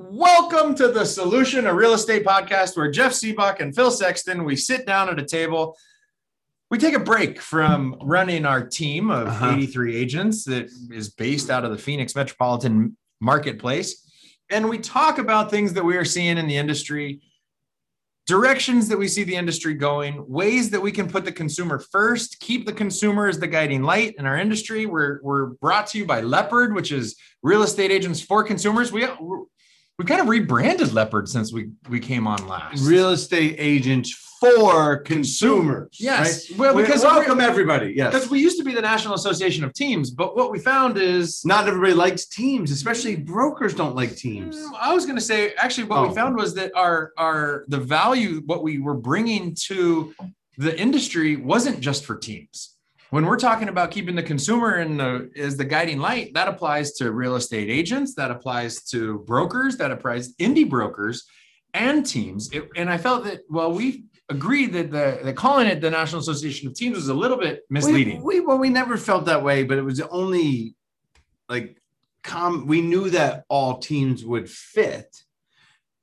Welcome to the Solution a Real Estate podcast, where Jeff Sibbach and Phil Sexton we sit down at a table. We take a break from running our team of Uh-huh. 83 agents that is based out of the Phoenix metropolitan marketplace, and we talk about things that we are seeing in the industry, directions that we see the industry going, ways that we can put the consumer first, keep the consumer as the guiding light in our industry. We're, we're brought to you by Leopard, which is real estate agents for consumers. We we kind of rebranded Leopard since we we came on last. real estate agents for consumers. Yes. right? Well, We- because welcome we're- everybody. Yes. Because we used to be the National Association of Teams, but what we found is Not everybody likes teams, especially brokers don't like teams. Mm, I was going to say actually what Oh. we found was that our our the value what we were bringing to the industry wasn't just for teams. When we're talking about keeping the consumer in the as the guiding light, that applies to real estate agents, that applies to brokers, that applies indie brokers and teams. It- and I felt that well, we agreed that the, the calling it the National Association of Teams was a little bit misleading. We, we well, we never felt that way, but it was only like com we knew that all teams would fit.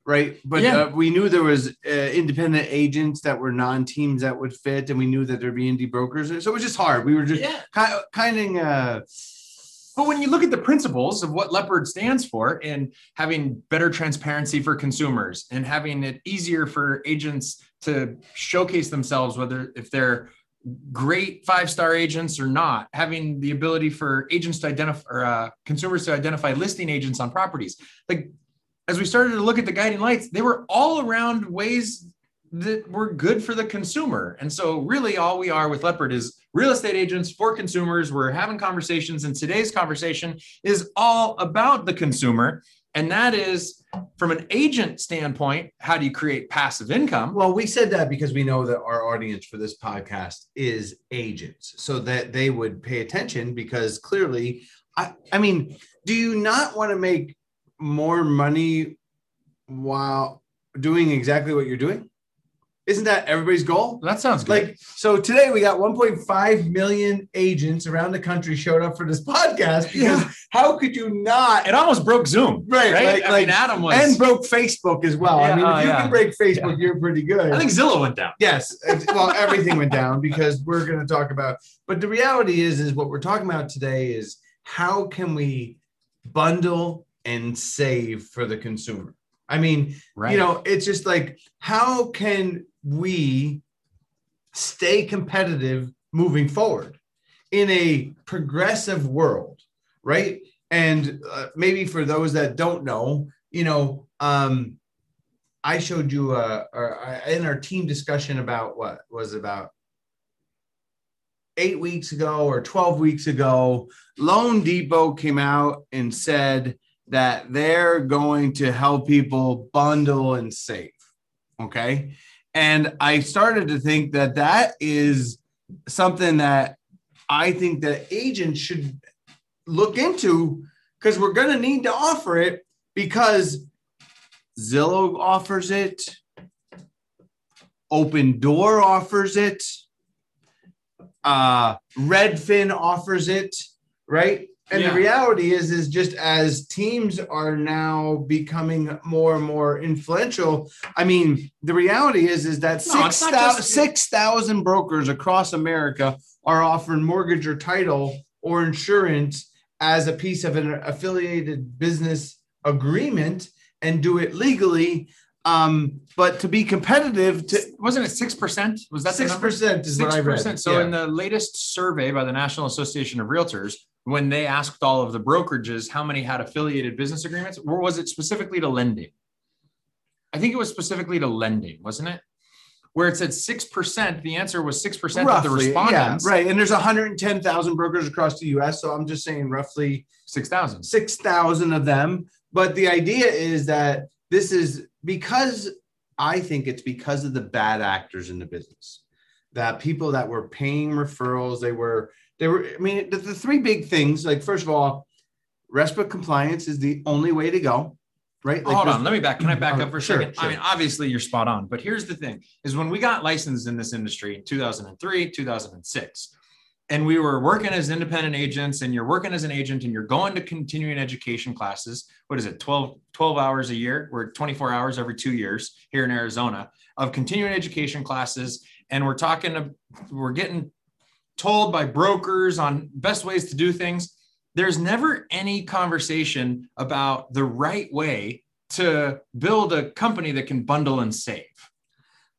Right. But Yeah. uh, we knew there was uh, independent agents that were non-teams that would fit, and we knew that there'd be indie brokers. So it was just hard. We were just yeah. kind of, kind of uh, But when you look at the principles of what Leopard stands for and having better transparency for consumers and having it easier for agents to showcase themselves, whether if they're great five star agents or not, having the ability for agents to identify or uh, consumers to identify listing agents on properties. Like as we started to look at the guiding lights, they were all around ways that were good for the consumer. And so, really, all we are with Leopard is real estate agents for consumers. We're having conversations, and today's conversation is all about the consumer. And that is from an agent standpoint, how do you create passive income? Well, we said that because we know that our audience for this podcast is agents, so that they would pay attention because clearly, I, I mean, do you not want to make more money while doing exactly what you're doing? Isn't that everybody's goal? That sounds good. Like, so today we got 1.5 million agents around the country showed up for this podcast because Yeah. how could you not? it almost broke Zoom, Right, like- I like- mean, Adam was. And broke Facebook as well. I mean, oh, if you yeah. can break Facebook, you're pretty good. I think Zillow went down. Yes. Well, everything went down because we're going to talk about. But the reality is, is what we're talking about today is how can we bundle and save for the consumer. I mean, Right. you know, it's just like how can we stay competitive moving forward in a progressive world, right? And uh, maybe for those that don't know, you know, um, I showed you uh, or, uh, in our team discussion about what was about eight weeks ago or 12 weeks ago, Loan Depot came out and said that they're going to help people bundle and save. Okay. And I started to think that that is something that I think that agents should look into because we're going to need to offer it because Zillow offers it, Opendoor offers it, uh, Redfin offers it, right? And Yeah. the reality is, is just as teams are now becoming more and more influential. I mean, the reality is, is that No, it's six not thousand just- six thousand brokers across America are offering mortgage or title or insurance as a piece of an affiliated business agreement and do it legally. Um, but to be competitive, to wasn't it six percent? Was that six percent is what I read. So Yeah. in the latest survey by the National Association of Realtors, when they asked all of the brokerages how many had affiliated business agreements, or was it specifically to lending? I think it was specifically to lending, wasn't it? Where it said six percent, the answer was six percent of the respondents. yeah, right. And there's 110,000 brokers across the US. So I'm just saying roughly Six thousand. 6,000 of them. But the idea is that this is because I think it's because of the bad actors in the business, that people that were paying referrals, they were, they were, I mean, the, the three big things like, first of all, RESPA compliance is the only way to go, right? Like Hold on, let me back. Can I back Oh, up for a sure, second? I mean, obviously you're spot on, but here's the thing: is when we got licensed in this industry in 2003, 2006, and we were working as independent agents and you're working as an agent and you're going to continuing education classes. What is it? 12 12 hours a year we're 24 hours every two years here in arizona of continuing education classes. And we're talking to, we're getting told by brokers on best ways to do things. There's never any conversation about the right way to build a company that can bundle and save.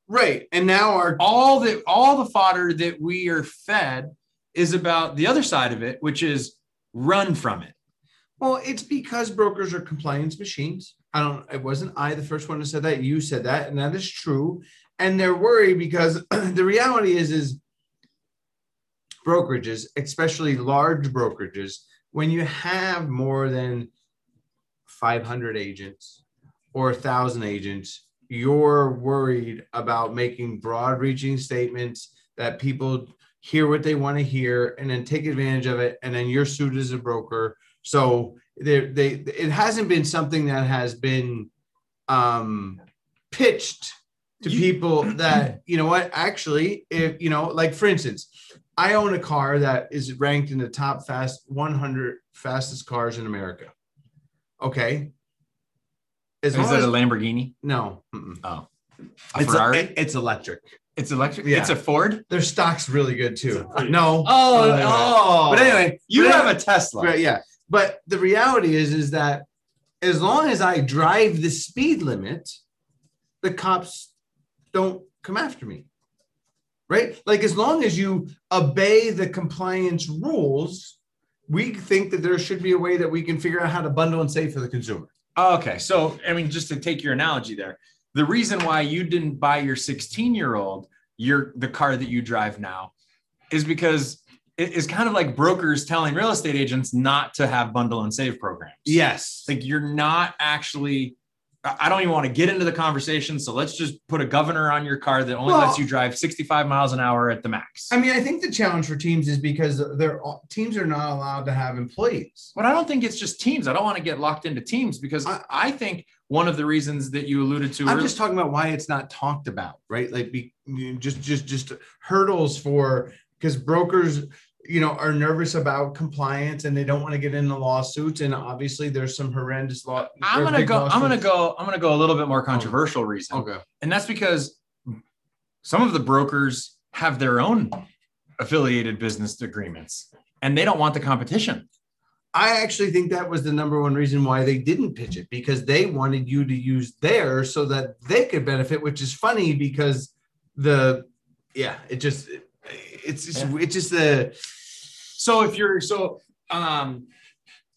Right. And now our all the all the fodder that we are fed is about the other side of it, which is run from it. Well, it's because brokers are compliance machines. I don't, it wasn't I the first one to say that. You said that, and that is true. And they're worried because the reality is, is brokerages, especially large brokerages, when you have more than 500 agents or a thousand agents, you're worried about making broad reaching statements that people hear what they want to hear and then take advantage of it and then you're sued as a broker. So they, they it hasn't been something that has been um pitched to you, people that you know what actually if you know like for instance i own a car that is ranked in the top fast 100 fastest cars in america. Okay? As is it a lamborghini? No Mm-mm. oh. A it's Ferrari? A, it's electric it's electric. Yeah. It's a Ford. Their stock's really good too. No. Oh, uh, oh. But anyway, you but have a Tesla. Right, yeah. But the reality is, is that as long as I drive the speed limit, the cops don't come after me. Right? Like as long as you obey the compliance rules, we think that there should be a way that we can figure out how to bundle and save for the consumer. Okay. So I mean, just to take your analogy there, the reason why you didn't buy your 16 year old your the car that you drive now is because it is kind of like brokers telling real estate agents not to have bundle and save programs. Yes. Like you're not actually I don't even want to get into the conversation. So let's just put a governor on your car that only well, lets you drive 65 miles an hour at the max. I mean, I think the challenge for teams is because their teams are not allowed to have employees. But I don't think it's just teams. I don't want to get locked into teams because I, I think one of the reasons that you alluded to. I'm earlier, just talking about why it's not talked about, right? Like be, just just just hurdles for because brokers you know are nervous about compliance and they don't want to get into lawsuits and obviously there's some horrendous law i'm gonna go lawsuits. i'm gonna go i'm gonna go a little bit more oh, controversial oh. reason okay and that's because some of the brokers have their own affiliated business agreements and they don't want the competition I actually think that was the number one reason why they didn't pitch it because they wanted you to use theirs so that they could benefit, which is funny because the yeah, it just it's just yeah. it's just the so if you're so um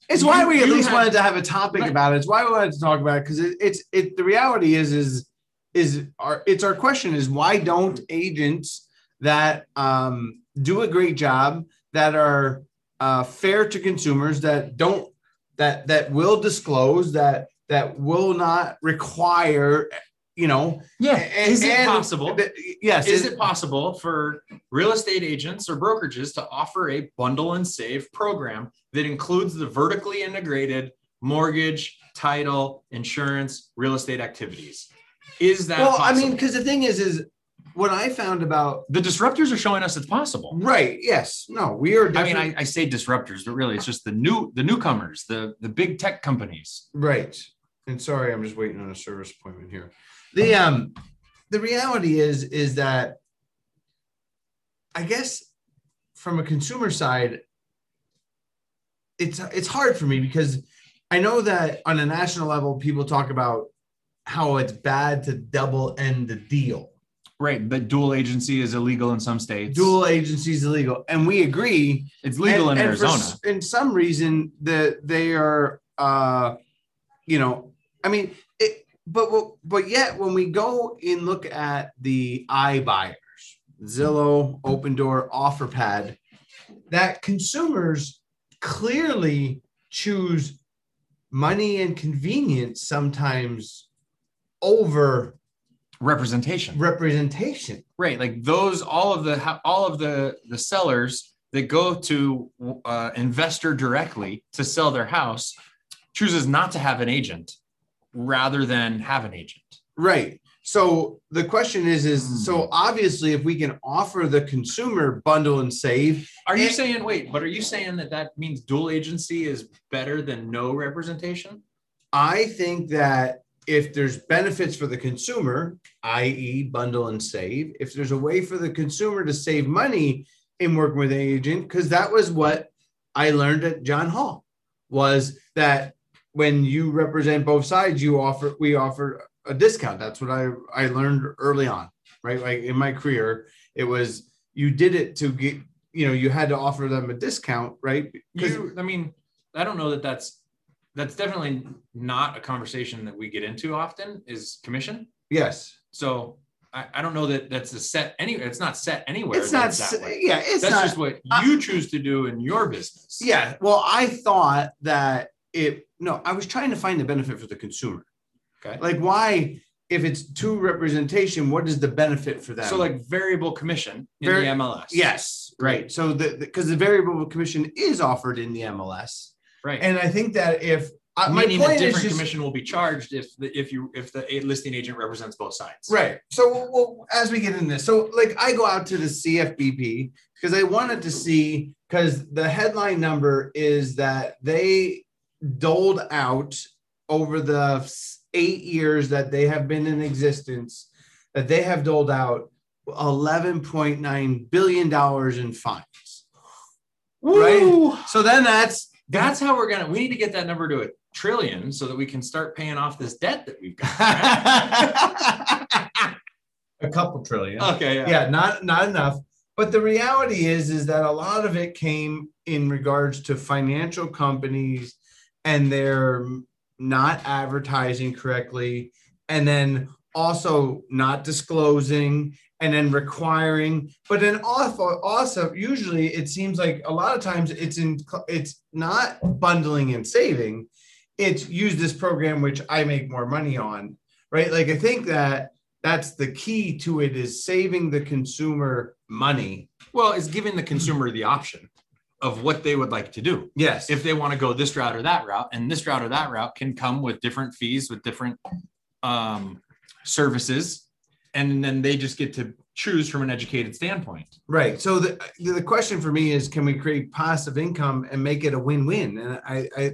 it's why we at least wanted to have a topic right. about it. It's why we wanted to talk about it because it, it's it the reality is is is our it's our question is why don't agents that um do a great job that are uh, fair to consumers that don't that that will disclose that that will not require you know. Yeah. And, is it possible? yes is it, it possible for real estate agents or brokerages to offer a bundle and save program that includes the vertically integrated mortgage title insurance real estate activities? Is that well possible? i mean because the thing is is what I found about the disruptors are showing us it's possible. Right. Yes. No, we are. I mean, I, I, say disruptors, but really it's just the new the newcomers, the the big tech companies. Right. And sorry, I'm just waiting on a service appointment here. The um the reality is is that I guess from a consumer side, it's it's hard for me because I know that on a national level, people talk about how it's bad to double end the deal Right, but dual agency is illegal in some states. Dual agency is illegal, and we agree it's legal and, in and Arizona. For, in some reason, that they are, uh, you know, I mean, it, but but yet when we go and look at the iBuyers, Zillow, Open Opendoor, OfferPad, that consumers clearly choose money and convenience sometimes over representation representation right like those all of the all of the the sellers that go to uh, investor directly to sell their house chooses not to have an agent rather than have an agent right So the question is, is Hmm. so obviously if we can offer the consumer bundle and save, Are you And- saying, wait, but are you saying that that means dual agency is better than no representation? I think that if there's benefits for the consumer, i.e., bundle and save, if there's a way for the consumer to save money in working with an agent, because that was what I learned at John Hall, was that when you represent both sides, you offer we offer a discount. That's what I I learned early on, right? Like in my career, it was you did it to get you know you had to offer them a discount, right? You, I mean, I don't know that that's, that's definitely not a conversation that we get into often is commission. yes, So I, I don't know that that's a set any, it's not set anywhere. it's not. that. Yeah, it's That's not. just what you choose to do in your business. Yeah. Well, I thought that it, no, I was trying to find the benefit for the consumer. Okay. Like, why, if it's two representation, what is the benefit for them? So like variable commission in Very- the MLS. yes, right. So the, because the, variable commission is offered in the MLS. Right. And I think that if, uh, my point is different just, commission will be charged if the, if you, if the listing agent represents both sides. Right. So well, as we get in this, so like I go out to the CFBP because I wanted to see because the headline number is that they doled out over the eight years that they have been in existence that they have doled out 11.9 billion dollars in fines. Woo! So then that's That's how we're gonna. We need to get that number to a trillion so that we can start paying off this debt that we've got. a couple trillion. okay. Yeah. yeah not not enough but the reality is is that a lot of it came in regards to financial companies and they're not advertising correctly and then also not disclosing and then requiring but then also also usually it seems like a lot of times it's in it's not bundling and saving. It's use this program which i make more money on right? Like i think that that's the key to it is saving the consumer money. Well, it's giving the consumer the option of what they would like to do. yes. If they want to go this route or that route, and this route or that route can come with different fees, with different um, services, and then they just get to choose from an educated standpoint. right so the the question for me is can we create passive income and make it a win-win and i i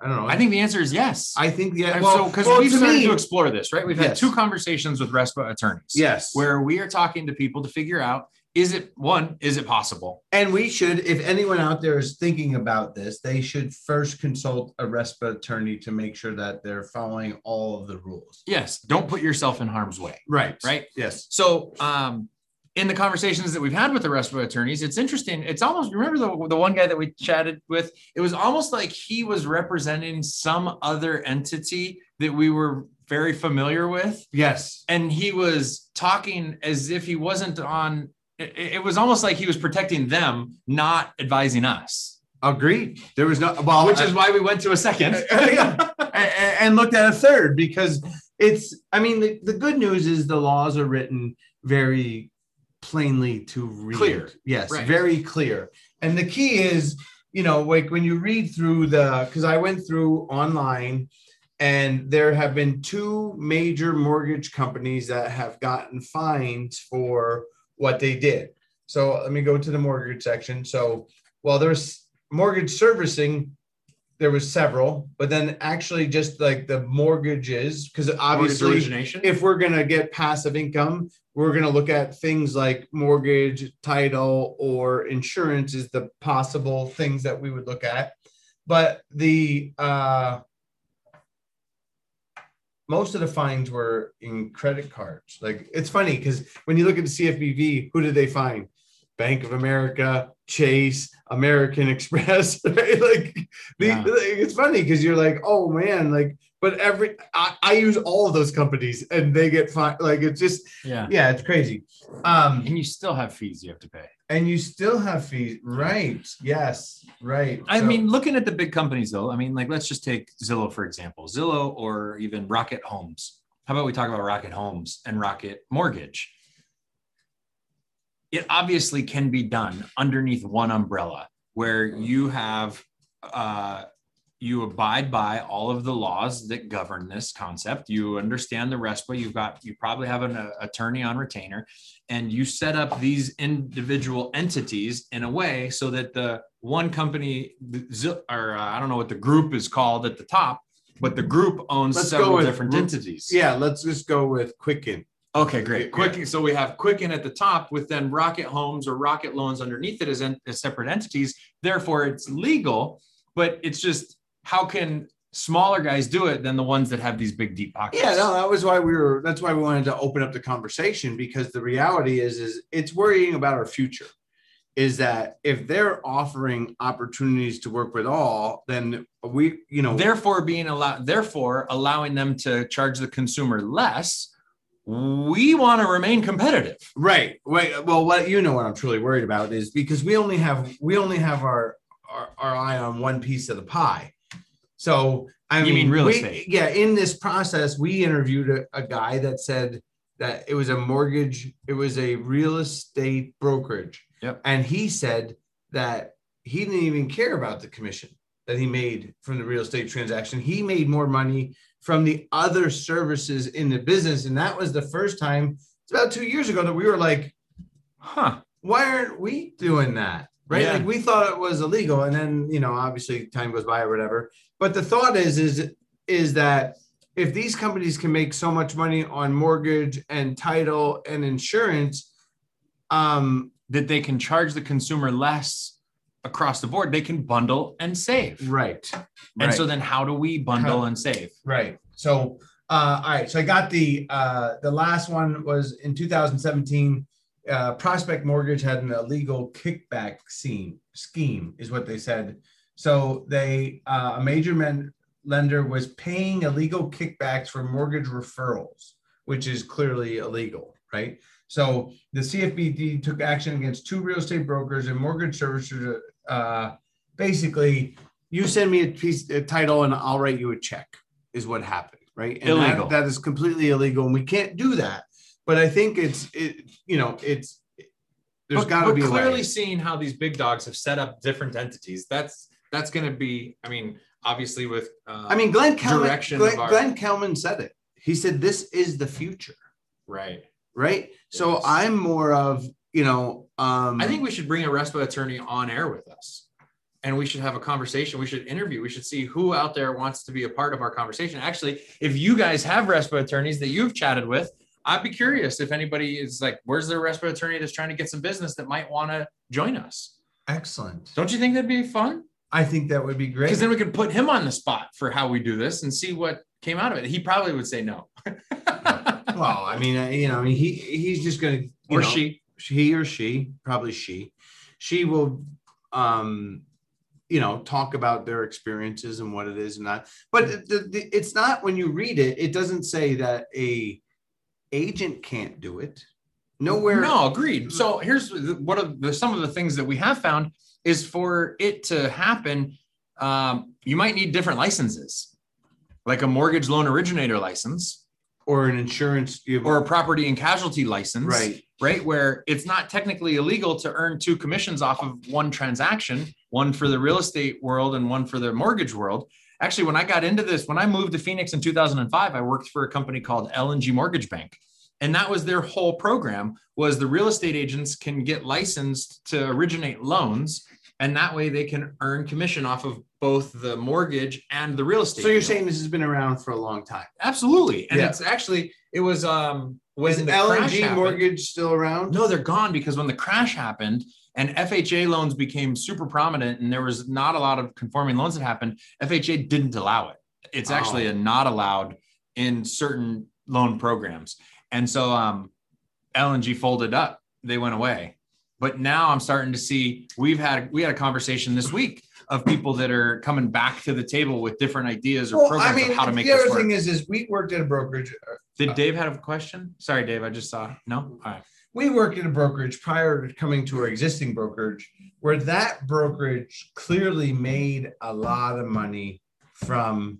i don't know I think the answer is yes. i think yeah well, so, because well, we've to started me- to explore this, right? We've had Yes. two conversations with RESPA attorneys. yes Where we are talking to people to figure out is it one, is it possible? And we should, if anyone out there is thinking about this, they should first consult a RESPA attorney to make sure that they're following all of the rules. Yes. Don't put yourself in harm's way. Right. Right. Yes. So, um, in the conversations that we've had with the RESPA attorneys, it's interesting. It's almost remember the, the one guy that we chatted with. It was almost like he was representing some other entity that we were very familiar with, Yes. and he was talking as if he wasn't on. It, it was almost like he was protecting them, not advising us, Agreed. There was no, well, which is uh, why we went to a second. And, and looked at a third because it's, I mean, the, the good news is the laws are written very plainly to read. Clear. Yes. Right. Very clear. And the key is, you know, like when you read through the, because I went through online and there have been two major mortgage companies that have gotten fines for what they did. So let me go to the mortgage section. So while there's mortgage servicing, there was several, but then actually just like the mortgages, because Mortgage obviously origination. if we're gonna get passive income, we're gonna look at things like mortgage, title, or insurance is the possible things that we would look at. But the uh most of the fines were in credit cards. Like it's funny because when you look at the CFBV, who did they find? Bank of America, Chase, American Express. Right? Like, the, Yeah. like, it's funny because you're like, oh man, like, but every I, I use all of those companies and they get fined. Like it's just yeah. yeah, it's crazy. Um, And you still have fees you have to pay. and you still have fees, right? Yes, right. I So- mean, looking at the big companies though, I mean, like let's just take Zillow for example, Zillow or even Rocket Homes. How about we talk about Rocket Homes and Rocket Mortgage? It obviously can be done underneath one umbrella where you have uh, you abide by all of the laws that govern this concept. You understand the RESPA. You've got you probably have an uh, attorney on retainer, and you set up these individual entities in a way so that the one company or uh, I don't know what the group is called at the top, but the group owns let's several with, different entities. Yeah, let's just go with Quicken. Okay, great. Quicken. So we have Quicken at the top with then Rocket Homes or Rocket Loans underneath it as, en- as separate entities. Therefore, it's legal, but it's just how can smaller guys do it than the ones that have these big deep pockets? Yeah, no, that was why we were. That's why we wanted to open up the conversation because the reality is, is it's worrying about our future. Is that if they're offering opportunities to work with all, then we, you know, therefore being allowed, therefore allowing them to charge the consumer less. We want to remain competitive. Right. Right. Well, what you know what I'm truly worried about is because we only have we only have our our, our eye on one piece of the pie so I mean, mean real we, estate? Yeah, in this process, we interviewed a, a guy that said that it was a mortgage, it was a real estate brokerage. Yep. And he said that he didn't even care about the commission that he made from the real estate transaction. He made more money from the other services in the business. And that was the first time, it's about two years ago, that we were like, huh, why aren't we doing that? Right. Yeah. Like we thought it was illegal. And then, you know, obviously time goes by or whatever. But the thought is, is, is that if these companies can make so much money on mortgage and title and insurance, um, that they can charge the consumer less across the board, they can bundle and save. Right. And right. so then how do we bundle how, and save? Right. So uh, all right. So I got the uh, the last one was in 2017. Uh, Prospect Mortgage had an illegal kickback scene, scheme, is what they said so they uh, a major men, lender was paying illegal kickbacks for mortgage referrals, which is clearly illegal, right? So the CFPB took action against two real estate brokers and mortgage servicers. Uh, basically, you send me a piece, a title, and I'll write you a check. Is what happened, right? And illegal. That, that is completely illegal, and we can't do that. But I think it's it. You know, it's there's got to be clearly seeing how these big dogs have set up different entities. That's that's going to be, I mean, obviously with. Um, I mean, Glenn Kelman, Glenn, our, Glenn Kelman said it. He said, "This is the future." Right. Right. So yes. I'm more of you know. Um, I think we should bring a RESPA attorney on air with us, and we should have a conversation. We should interview. We should see who out there wants to be a part of our conversation. Actually, if you guys have RESPA attorneys that you've chatted with, I'd be curious if anybody is like, "Where's their RESPA attorney that's trying to get some business that might want to join us?" Excellent. Don't you think that'd be fun? I think that would be great. Because then we could put him on the spot for how we do this and see what came out of it. He probably would say no. well, I mean, you know, he he's just going to or know, she, he or she, probably she, she will, um, you know, talk about their experiences and what it is and that But the, the, it's not when you read it, it doesn't say that a agent can't do it. Nowhere. No, agreed. So here's what are the, some of the things that we have found is for it to happen, um, you might need different licenses, like a mortgage loan originator license, or an insurance, or a property and casualty license, right? Right, where it's not technically illegal to earn two commissions off of one transaction, one for the real estate world and one for the mortgage world. Actually, when I got into this, when I moved to Phoenix in 2005, I worked for a company called L&G Mortgage Bank and that was their whole program was the real estate agents can get licensed to originate loans and that way they can earn commission off of both the mortgage and the real estate. So you're deal. saying this has been around for a long time? Absolutely, and yeah. it's actually it was um when Is the L&G mortgage still around? No, they're gone because when the crash happened and FHA loans became super prominent and there was not a lot of conforming loans that happened, FHA didn't allow it. It's actually oh. a not allowed in certain loan programs. And so um, L&G folded up. They went away. But now I'm starting to see we've had we had a conversation this week of people that are coming back to the table with different ideas or well, programs I mean, of how to make this work. the other thing is is we worked at a brokerage. Uh, Did Dave have a question? Sorry, Dave, I just saw. No, all right. We worked at a brokerage prior to coming to our existing brokerage, where that brokerage clearly made a lot of money from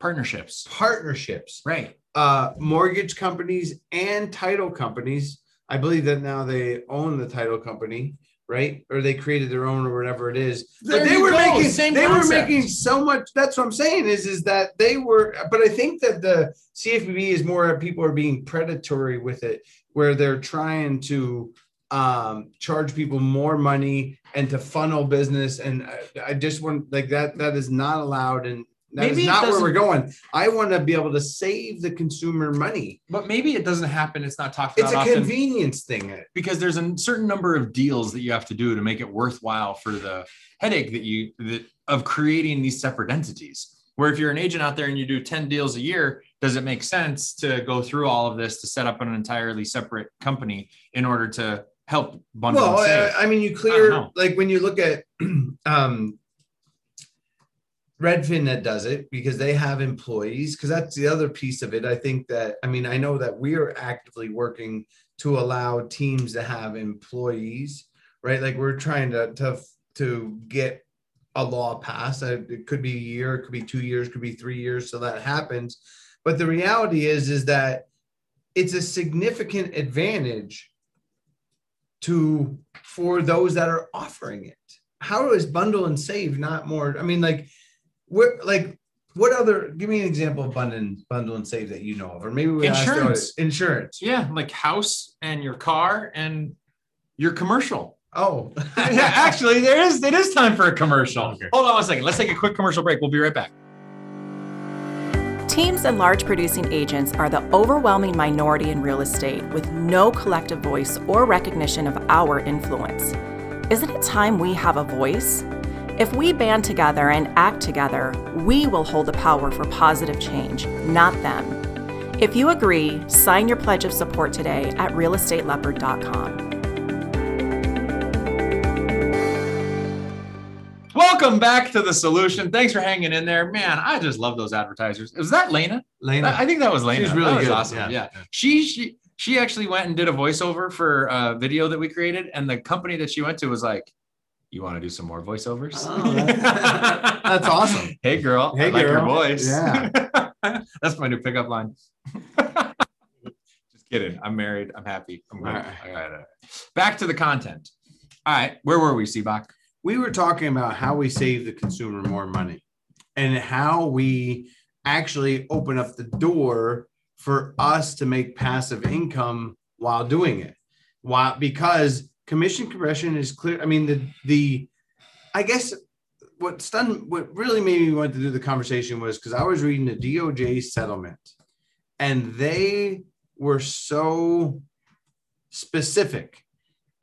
partnerships. Partnerships, right? uh, mortgage companies and title companies. I believe that now they own the title company. right? Or they created their own or whatever it is. There but they were go, making same they concept. were making so much. That's what I'm saying is is that they were. But I think that the CFPB is more people are being predatory with it, where they're trying to um charge people more money and to funnel business and I, I just want like that that is not allowed and that is Maybe it not where we're going i want to be able to save the consumer money But maybe it doesn't happen. It's not talked about. it's a often convenience thing because there's a certain number of deals that you have to do to make it worthwhile for the headache that you that of creating these separate entities. Where if you're an agent out there and you do 10 deals a year, does it make sense to go through all of this to set up an entirely separate company in order to help bundle well and save? I, I mean you clear like when you look at um redfin that does it because they have employees because that's the other piece of it. I think that i mean i know that we are actively working to allow teams to have employees right? Like we're trying to to to get a law passed. It could be a year it could be two years could be three years so that happens. But the reality is is that it's a significant advantage to for those that are offering it. How is bundle and save not more i mean like what like what other give me an example of bundle bundle and save that you know of or maybe we Insurance. insurance yeah, like house and your car and your commercial. oh yeah, actually, there is it is time for a commercial. Okay. Hold on one second. Let's take a quick commercial break. We'll be right back. Teams and large producing agents are the overwhelming minority in real estate with no collective voice or recognition of our influence. Isn't it time we have a voice? If we band together and act together, we will hold the power for positive change, not them. If you agree, sign your pledge of support today at realestateleopard.com. Welcome back to the solution. Thanks for hanging in there, man. I just love those advertisers. Was that Lena? Lena. I think that was Lena. She's really That was good. awesome. Yeah. Yeah. She she she actually went and did a voiceover for a video that we created, and the company that she went to was like, "You want to do some more voiceovers?" Oh, that- that's awesome. Hey, girl. Hey, I like your voice. Yeah. That's my new pickup line. Just kidding. I'm married. I'm happy. I'm right. All right, all right. Back to the content. All right. Where were we, Sibbach? we were talking about how we save the consumer more money and how we actually open up the door for us to make passive income while doing it. While because commission compression is clear. I mean, the the I guess what stunned what really made me want to do the conversation was because I was reading the DOJ settlement and they were so specific.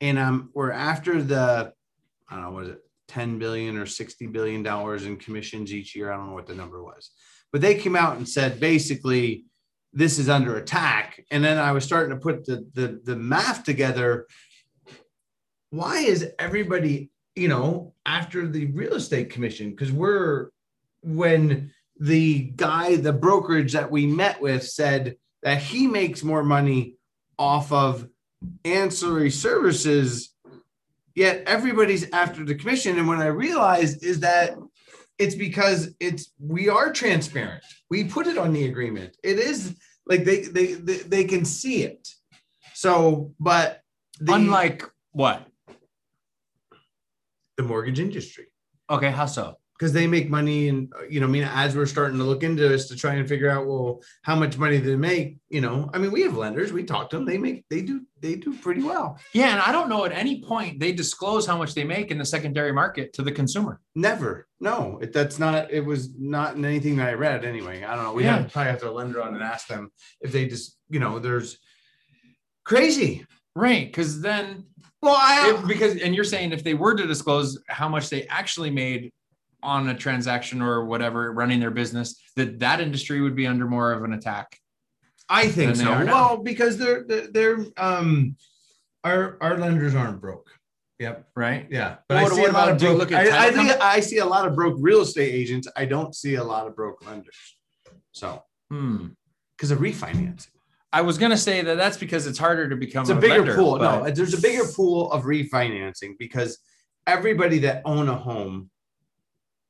And um, we're after the I don't know, was it 10 billion or 60 billion dollars in commissions each year? I don't know what the number was, but they came out and said basically this is under attack. And then I was starting to put the the, the math together. Why is everybody, you know, after the real estate commission? Because we're when the guy, the brokerage that we met with said that he makes more money off of ancillary services yet everybody's after the commission and what i realized is that it's because it's we are transparent we put it on the agreement it is like they they they, they can see it so but the, Unlike what? The mortgage industry Okay, how so? because they make money and you know i mean as we're starting to look into this to try and figure out well how much money they make you know i mean we have lenders we talk to them they make they do they do pretty well Yeah, and I don't know at any point they disclose how much they make in the secondary market to the consumer. Never. No, it, that's not. It was not in anything that I read. Anyway, I don't know. We Yeah. have to probably have to lender on and ask them if they just, you know, there's crazy. Right, because then Well, I if- because and you're saying if they were to disclose how much they actually made on a transaction or whatever running their business, that that industry would be under more of an attack. I think so. Well, because they're they're, they're um our our lenders aren't broke. Yep. Right. Yeah. But Well, I see what a lot of broke. look at I, I think I see a lot of broke real estate agents. I don't see a lot of broke lenders. So Hmm. because of refinancing. I was gonna say that that's because it's harder to become it's a bigger lender, pool. but- No, there's a bigger pool of refinancing because everybody that own a home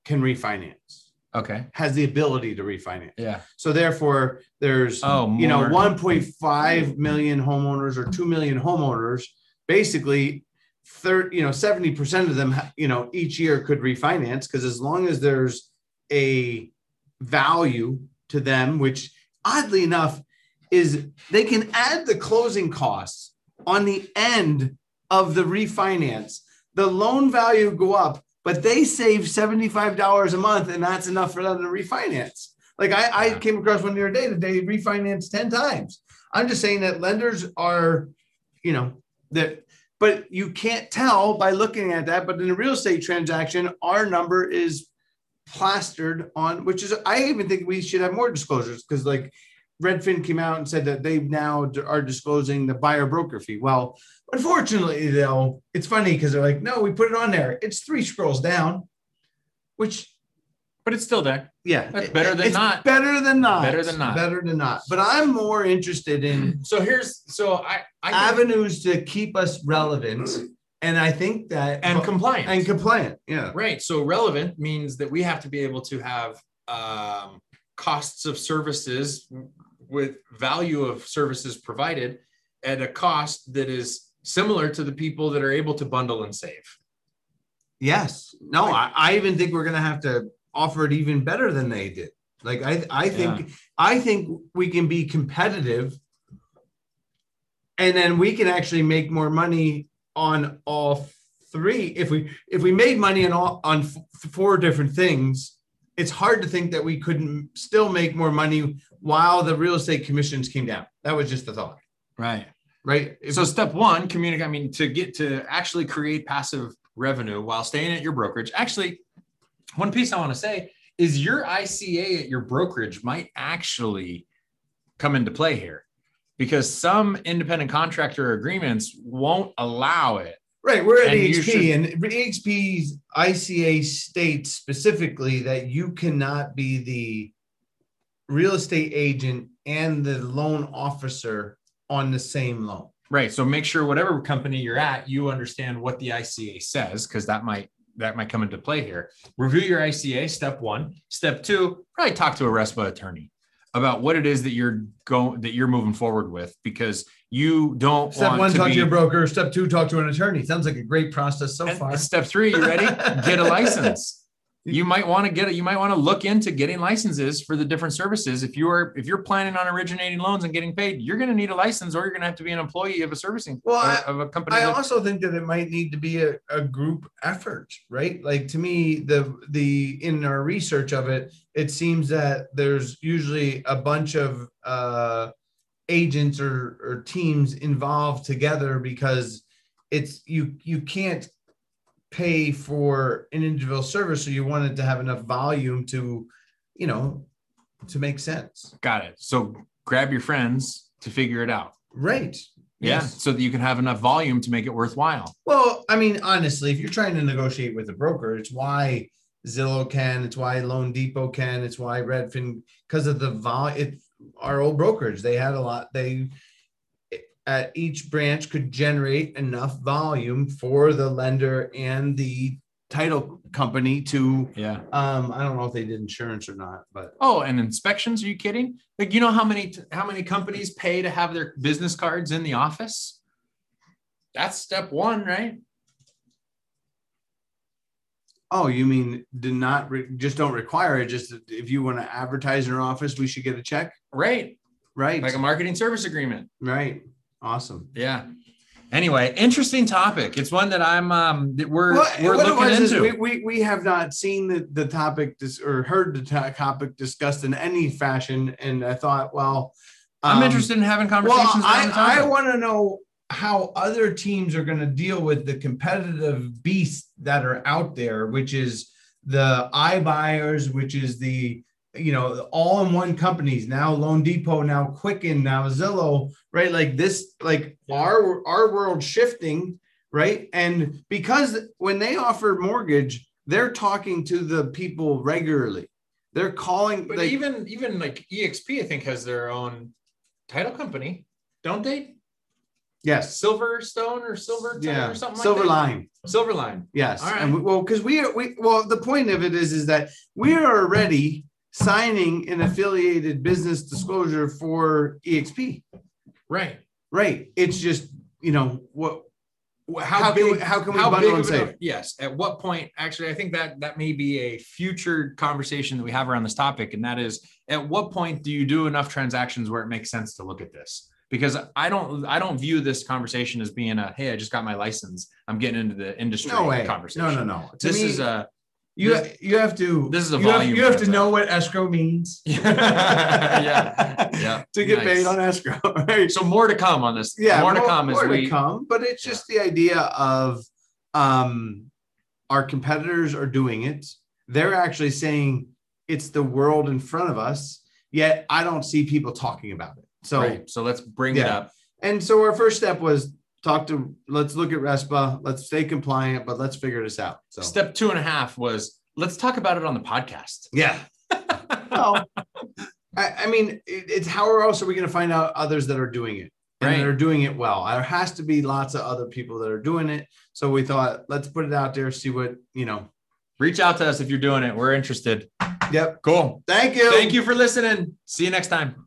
can refinance, Okay. has the ability to refinance. Yeah. So therefore, there's Oh, you know 1.5 million homeowners or 2 million homeowners. Basically, third, you know, 70% of them, you know, each year could refinance because as long as there's a value to them, which oddly enough is they can add the closing costs on the end of the refinance. The loan value go up, but they save $75 a month and that's enough for them to refinance. Like I, I came across one the other day that they refinanced 10 times. I'm just saying that lenders are, you know, that but you can't tell by looking at that. But in a real estate transaction, our number is plastered on, which is I even think we should have more disclosures because like Redfin came out and said that they now are disclosing the buyer broker fee. Well, unfortunately, though, it's funny because they're like, no, we put it on there. It's three scrolls down, which but it's still there. Yeah, that's better than it's not. Better than not. Better than not. Better than not. But I'm more interested in. So here's so I, I avenues to keep us relevant, and I think that and compliant and compliant. Yeah. Right. So relevant means that we have to be able to have um, costs of services with value of services provided at a cost that is similar to the people that are able to bundle and save. Yes. No, I, I even think we're going to have to offer it even better than they did. Like I, I think, yeah. I think we can be competitive, and then we can actually make more money on all three. If we if we made money on all on f- four different things, it's hard to think that we couldn't still make more money while the real estate commissions came down. That was just the thought. Right. Right. So step one, communicate. I mean, to get to actually create passive revenue while staying at your brokerage. Actually, one piece I want to say is your ICA at your brokerage might actually come into play here because some independent contractor agreements won't allow it. Right. We're at and EXP, should... and EXP's ICA states specifically that you cannot be the real estate agent and the loan officer on the same loan. Right. So make sure whatever company you're at, you understand what the ICA says, because that might that might come into play here. Review your ICA, step one. Step two, probably talk to a RESPA attorney about what it is that you're going that you're moving forward with because you don't step one to talk be, to your broker step two talk to an attorney sounds like a great process so far step three you ready get a license you might want to get it you might want to look into getting licenses for the different services. If you're if you're planning on originating loans and getting paid you're going to need a license or you're going to have to be an employee of a servicing well I, of a company i that, also think that it might need to be a, a group effort right? Like to me the the in our research of it it seems that there's usually a bunch of uh agents or or teams involved together because it's you you can't pay for an individual service, so you wanted to have enough volume to, you know, to make sense. Got it. So grab your friends to figure it out. Right. Yeah. Yes. So that you can have enough volume to make it worthwhile. Well, I mean, honestly, if you're trying to negotiate with a broker, it's why Zillow can, it's why Loan Depot can, it's why Redfin, because of the volume. It our old brokers, they had a lot. They at each branch could generate enough volume for the lender and the title company to yeah. um i don't know if they did insurance or not but. Oh and inspections? Are you kidding? Like you know how many how many companies pay to have their business cards in the office? That's step one right? Oh you mean do not re- just don't require it just if you want to advertise in your office we should get a check? Right. Right. Like a marketing service agreement. Right Awesome. Yeah. Anyway, interesting topic. It's one that I'm um that we're well, we're looking into. We, we we have not seen the, the topic dis, or heard the topic discussed in any fashion, and I thought, well, um, I'm interested in having conversations. Well, I, I want to know how other teams are going to deal with the competitive beasts that are out there, which is the iBuyers, which is the you know, all in one companies now, Loan Depot, now Quicken, now Zillow, right? Like this, like our our world shifting, right? And because when they offer mortgage, they're talking to the people regularly. They're calling, but like, even even like EXP, I think has their own title company, don't they? Yes, Silverstone or Silver yeah. or something Silver like Line. Silver Line. Yes. All right. And we, well, because we are we well, the point of it is is that we are already signing an affiliated business disclosure for EXP. Right. Right. It's just, you know, what how, can we, how can we bundle and save? yes. At what point? Actually, I think that that may be a future conversation that we have around this topic, and that is, at what point do you do enough transactions where it makes sense to look at this? Because I don't, I don't view this conversation as being a, hey, I just got my license, I'm getting into the industry No way. conversation. No, no, no. To This me, is a you this- you have to this is a you have, volume you have to know what escrow means. Yeah, yeah. to get Nice. paid on escrow, right? so more to come on this. yeah, more to come as more we to come. But it's just the idea of um our competitors are doing it. They're actually saying it's the world in front of us, yet I don't see people talking about it. So right. So let's bring it up. and so our first step was talk to let's look at RESPA, let's stay compliant, but let's figure this out. So Step two and a half was let's talk about it on the podcast. yeah. well, I, I mean, it, it's how else are we going to find out others that are doing it and Right. that are doing it well? There has to be lots of other people that are doing it. So we thought, let's put it out there, see what you know. Reach out to us if you're doing it. We're interested. Yep. Cool. Thank you. Thank you for listening. See you next time.